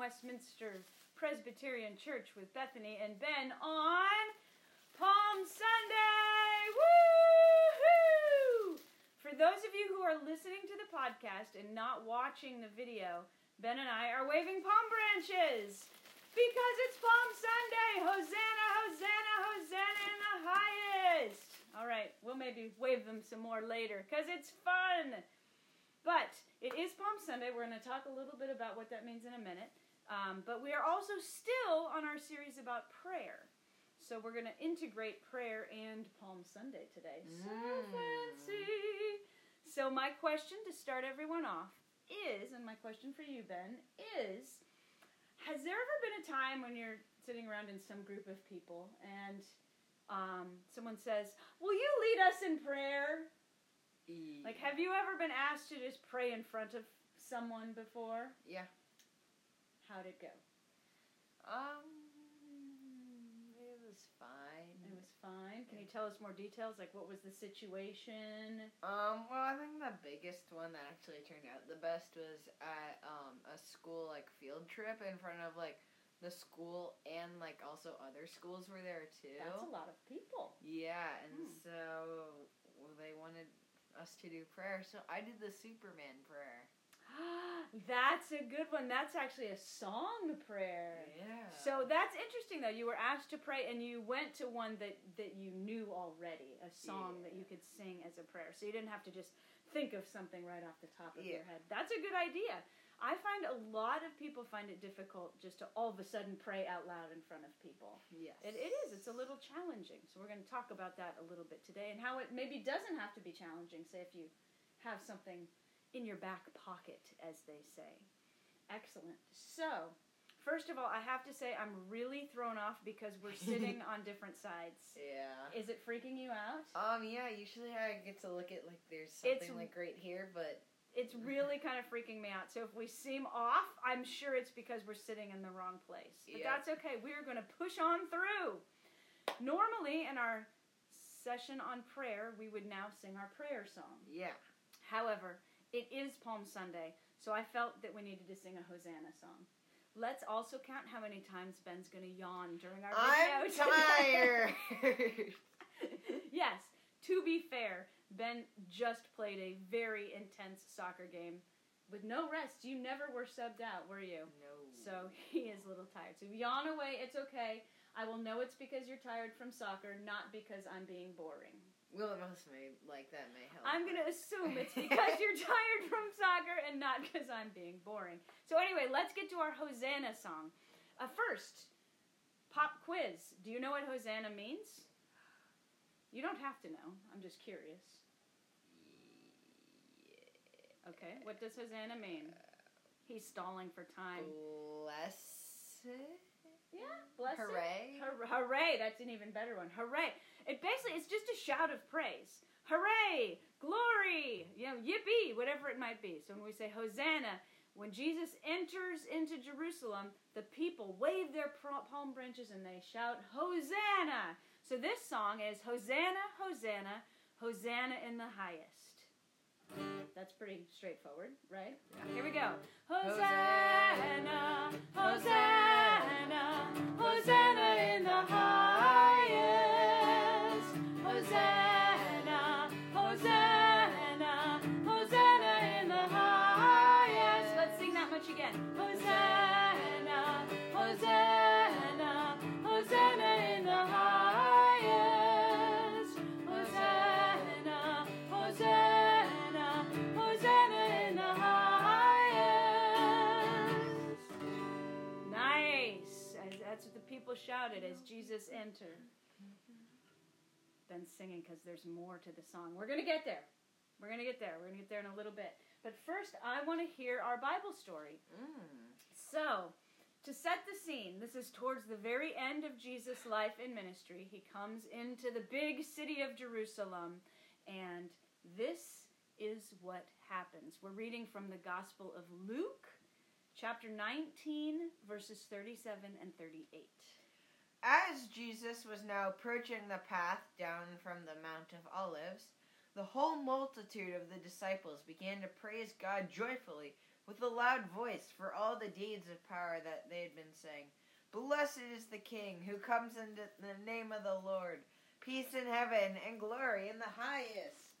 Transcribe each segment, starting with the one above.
Westminster Presbyterian Church with Bethany and Ben on Palm Sunday. Woohoo! For those of you who are listening to the podcast and not watching the video, Ben and I are waving palm branches because it's Palm Sunday. Hosanna, Hosanna, Hosanna in the highest. All right, we'll maybe wave them some more later because it's fun. But it is Palm Sunday. We're going to talk a little bit about what that means in a minute. Um, but we are also still on our series about prayer. So we're going to integrate prayer and Palm Sunday today. So Mm. fancy. So my question to start everyone off is, and my question for you, Ben, is has there ever been a time when you're sitting around in some group of people and um, someone says, Will you lead us in prayer? Like, have you ever been asked to just pray in front of someone before? Yeah. How'd it go? Um, it was fine. It was fine. Can you tell us more details? Like, what was the situation? Um, well, I think the biggest one that actually turned out the best was at um a school like field trip in front of like the school and like also other schools were there too. That's a lot of people. Yeah, and Hmm. so well, they wanted us to do prayer, so I did the Superman prayer. that's a good one. That's actually a song prayer. Yeah. So that's interesting, though. You were asked to pray, and you went to one that, that you knew already, a song that you could sing as a prayer. So you didn't have to just think of something right off the top of your head. That's a good idea. I find a lot of people find it difficult just to all of a sudden pray out loud in front of people. yes, It, it is. It's a little challenging. So we're going to talk about that a little bit today and how it maybe doesn't have to be challenging. Say if you have something in your back pocket, as they say. Excellent. So, first of all, I have to say I'm really thrown off because we're sitting on different sides. Yeah. Is it freaking you out? Um. Yeah. Usually I get to look at like there's something It's- like right here, but It's really kind of freaking me out. So if we seem off, I'm sure it's because we're sitting in the wrong place. But Yeah. that's okay. We're going to push on through. Normally, in our session on prayer, we would now sing our prayer song. yeah. However, it is Palm Sunday, so I felt that we needed to sing a Hosanna song. Let's also count how many times Ben's going to yawn during our I'm video. tired. yes, to be fair, Ben just played a very intense soccer game with no rest. You never were subbed out, were you? no. So he is a little tired. So yawn away, it's okay. I will know it's because you're tired from soccer, not because I'm being boring. Well, it must may like that may help. I'm gonna assume it's because you're tired from soccer and not because I'm being boring. So anyway, let's get to our Hosanna song. Uh, first, pop quiz. Do you know what Hosanna means? You don't have to know. I'm just curious. Okay, what does Hosanna mean? He's stalling for time. Blessed. Yeah, bless. Hooray. Hooray! That's an even better one. Hooray! It basically it's just a shout of praise. Hooray! Glory! You know, yippee! Whatever it might be. So when we say Hosanna, when Jesus enters into Jerusalem, the people wave their palm branches and they shout Hosanna. So this song is Hosanna, Hosanna, Hosanna in the highest. That's pretty straightforward, right? Here we go. Shouted as Jesus entered. Been singing because there's more to the song. We're going to get there. We're going to get there. We're going to get there in a little bit. But first, I want to hear our Bible story. Mm. So, to set the scene, this is towards the very end of Jesus' life and ministry. He comes into the big city of Jerusalem, and this is what happens. We're reading from the Gospel of Luke, chapter 19, verses 37 and 38. As Jesus was now approaching the path down from the Mount of Olives, the whole multitude of the disciples began to praise God joyfully with a loud voice for all the deeds of power that they had been saying. Blessed is the King who comes in the name of the Lord. Peace in heaven and glory in the highest.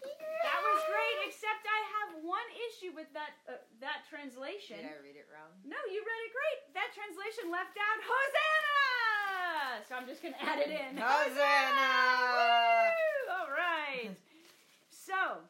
That was great, except I have one issue with that uh, that translation. Did I read it wrong? No, you read it great. That translation left out Hosanna. So I'm just gonna add it in. Hosanna! Woo! All right. so,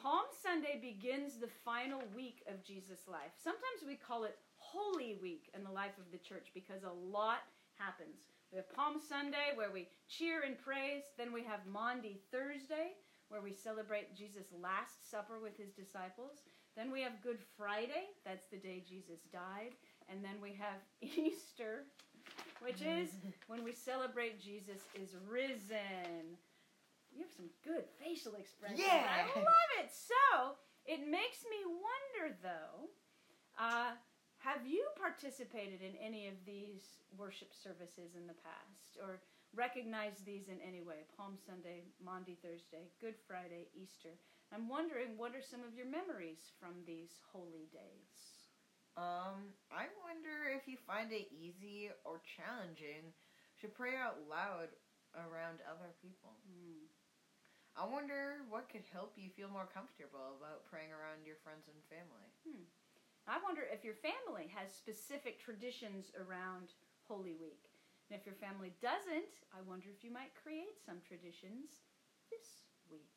Palm Sunday begins the final week of Jesus' life. Sometimes we call it Holy Week in the life of the church because a lot happens. We have Palm Sunday where we cheer and praise. Then we have Maundy Thursday where we celebrate Jesus' Last Supper with his disciples. Then we have Good Friday, that's the day Jesus died. And then we have Easter, which is when we celebrate Jesus is risen. You have some good facial expressions. Yeah. I love it. So, it makes me wonder though, uh, have you participated in any of these worship services in the past? Or recognize these in any way Palm Sunday, Maundy Thursday, Good Friday, Easter. I'm wondering what are some of your memories from these holy days? Um, I wonder if you find it easy or challenging to pray out loud around other people. Hmm. I wonder what could help you feel more comfortable about praying around your friends and family. I wonder if your family has specific traditions around Holy Week. And if your family doesn't, I wonder if you might create some traditions this week.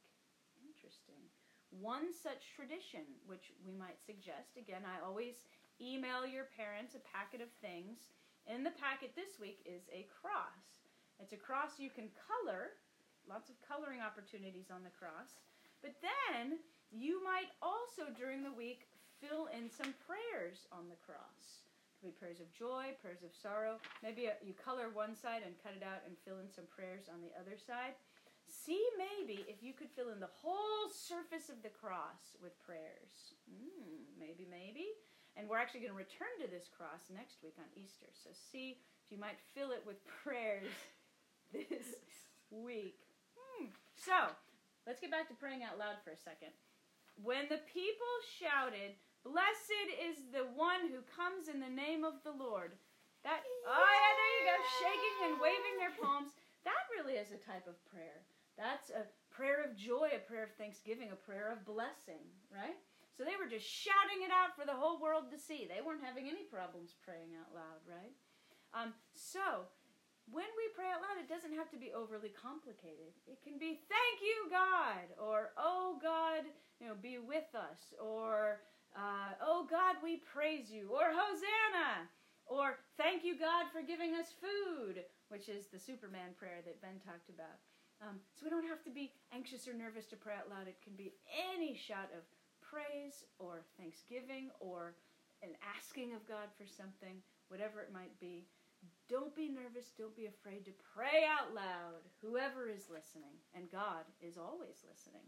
Interesting. One such tradition, which we might suggest, again, I always email your parents a packet of things. In the packet this week is a cross. It's a cross you can color, lots of coloring opportunities on the cross. But then you might also during the week fill in some prayers on the cross. It could be prayers of joy, prayers of sorrow. Maybe uh you color one side and cut it out and fill in some prayers on the other side. See maybe if you could fill in the whole surface of the cross with prayers. Mm, maybe, maybe. And we're actually going to return to this cross next week on Easter. So see if you might fill it with prayers this week. Hmm. So let's get back to praying out loud for a second. When the people shouted, Blessed is the one who comes in the name of the Lord. That oh yeah, there you go, shaking and waving their palms. That really is a type of prayer. That's a prayer of joy, a prayer of thanksgiving, a prayer of blessing, right? So they were just shouting it out for the whole world to see. They weren't having any problems praying out loud, right? Um, so when we pray out loud, it doesn't have to be overly complicated. It can be "Thank you, God," or "Oh God, you know, be with us," or uh, "Oh God, we praise you," or "Hosanna," or "Thank you, God, for giving us food," which is the Superman prayer that Ben talked about. Um, so we don't have to be anxious or nervous to pray out loud. It can be any shout of praise or thanksgiving or an asking of God for something, whatever it might be. Don't be nervous. Don't be afraid to pray out loud. Whoever is listening, and God is always listening.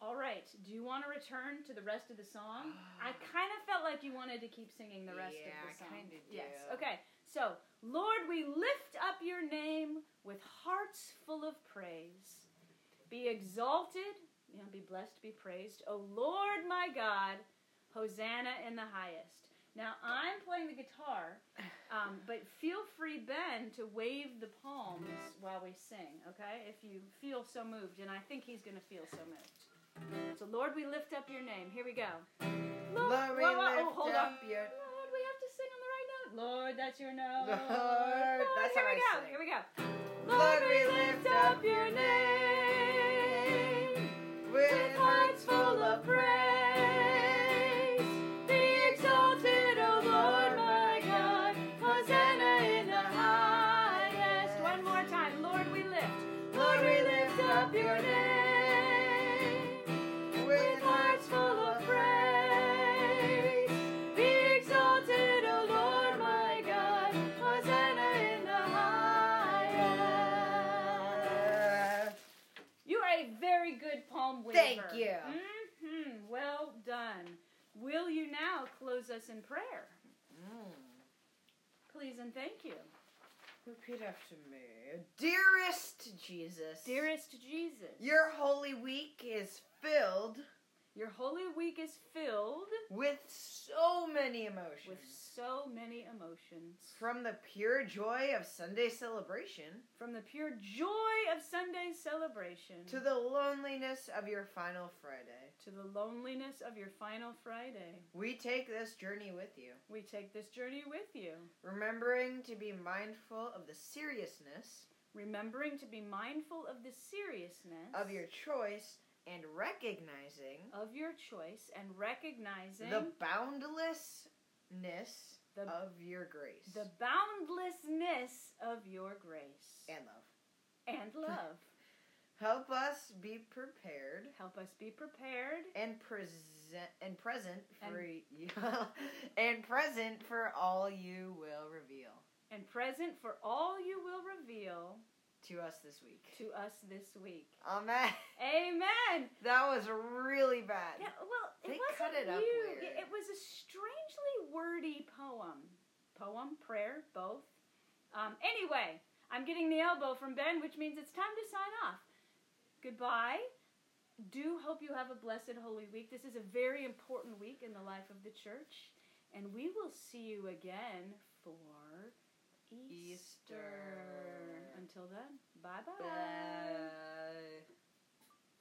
All right. Do you want to return to the rest of the song? I kind of felt like you wanted to keep singing the rest Yeah, of I the song. kinda Yes. Okay. So, Lord, we lift up your name with hearts full of praise. Be exalted, you know, be blessed, be praised. O Lord my God, Hosanna in the highest. Now I'm playing the guitar, um, but feel free, Ben, to wave the palms while we sing, okay? If you feel so moved, and I think he's going to feel so moved. So, Lord, we lift up your name. Here we go. Lord, we whoa, whoa, lift oh, hold up your. Lord, we have to sing on the right note. Lord, that's your note. Lord, that's here how we I go. sing. Here we go. Lord, we lift up your name With hearts full of praise. Thank you. hmm Well done. Will you now close us in prayer? Mm. Please and thank you. Repeat after me. Dearest Jesus. Dearest Jesus, Your holy week is filled Your Holy Week is filled with so many emotions. with so many emotions. From the pure joy of Sunday celebration From the pure joy of Sunday celebration to the loneliness of your final Friday. to the loneliness of your final Friday. We take this journey with you, We take this journey with you, remembering to be mindful of the seriousness remembering to be mindful of the seriousness of your choice and recognizing of your choice and recognizing the boundlessness The- of your grace. the boundlessness of your grace. And love. and love. Help us be prepared. Help us be prepared. And present and present for you. And present for all you will reveal. And present for all you will reveal to us this week. to us this week. Amen. Amen. That was really bad. Yeah, well, it They wasn't cut it up you. weird. It, it was a strangely wordy poem. Poem, prayer, both. Um, anyway, I'm getting the elbow from Ben, which means it's time to sign off. Goodbye. Do hope you have a blessed Holy Week. This is a very important week in the life of the church. And we will see you again for Easter. Easter. Until then, bye-bye. Bye.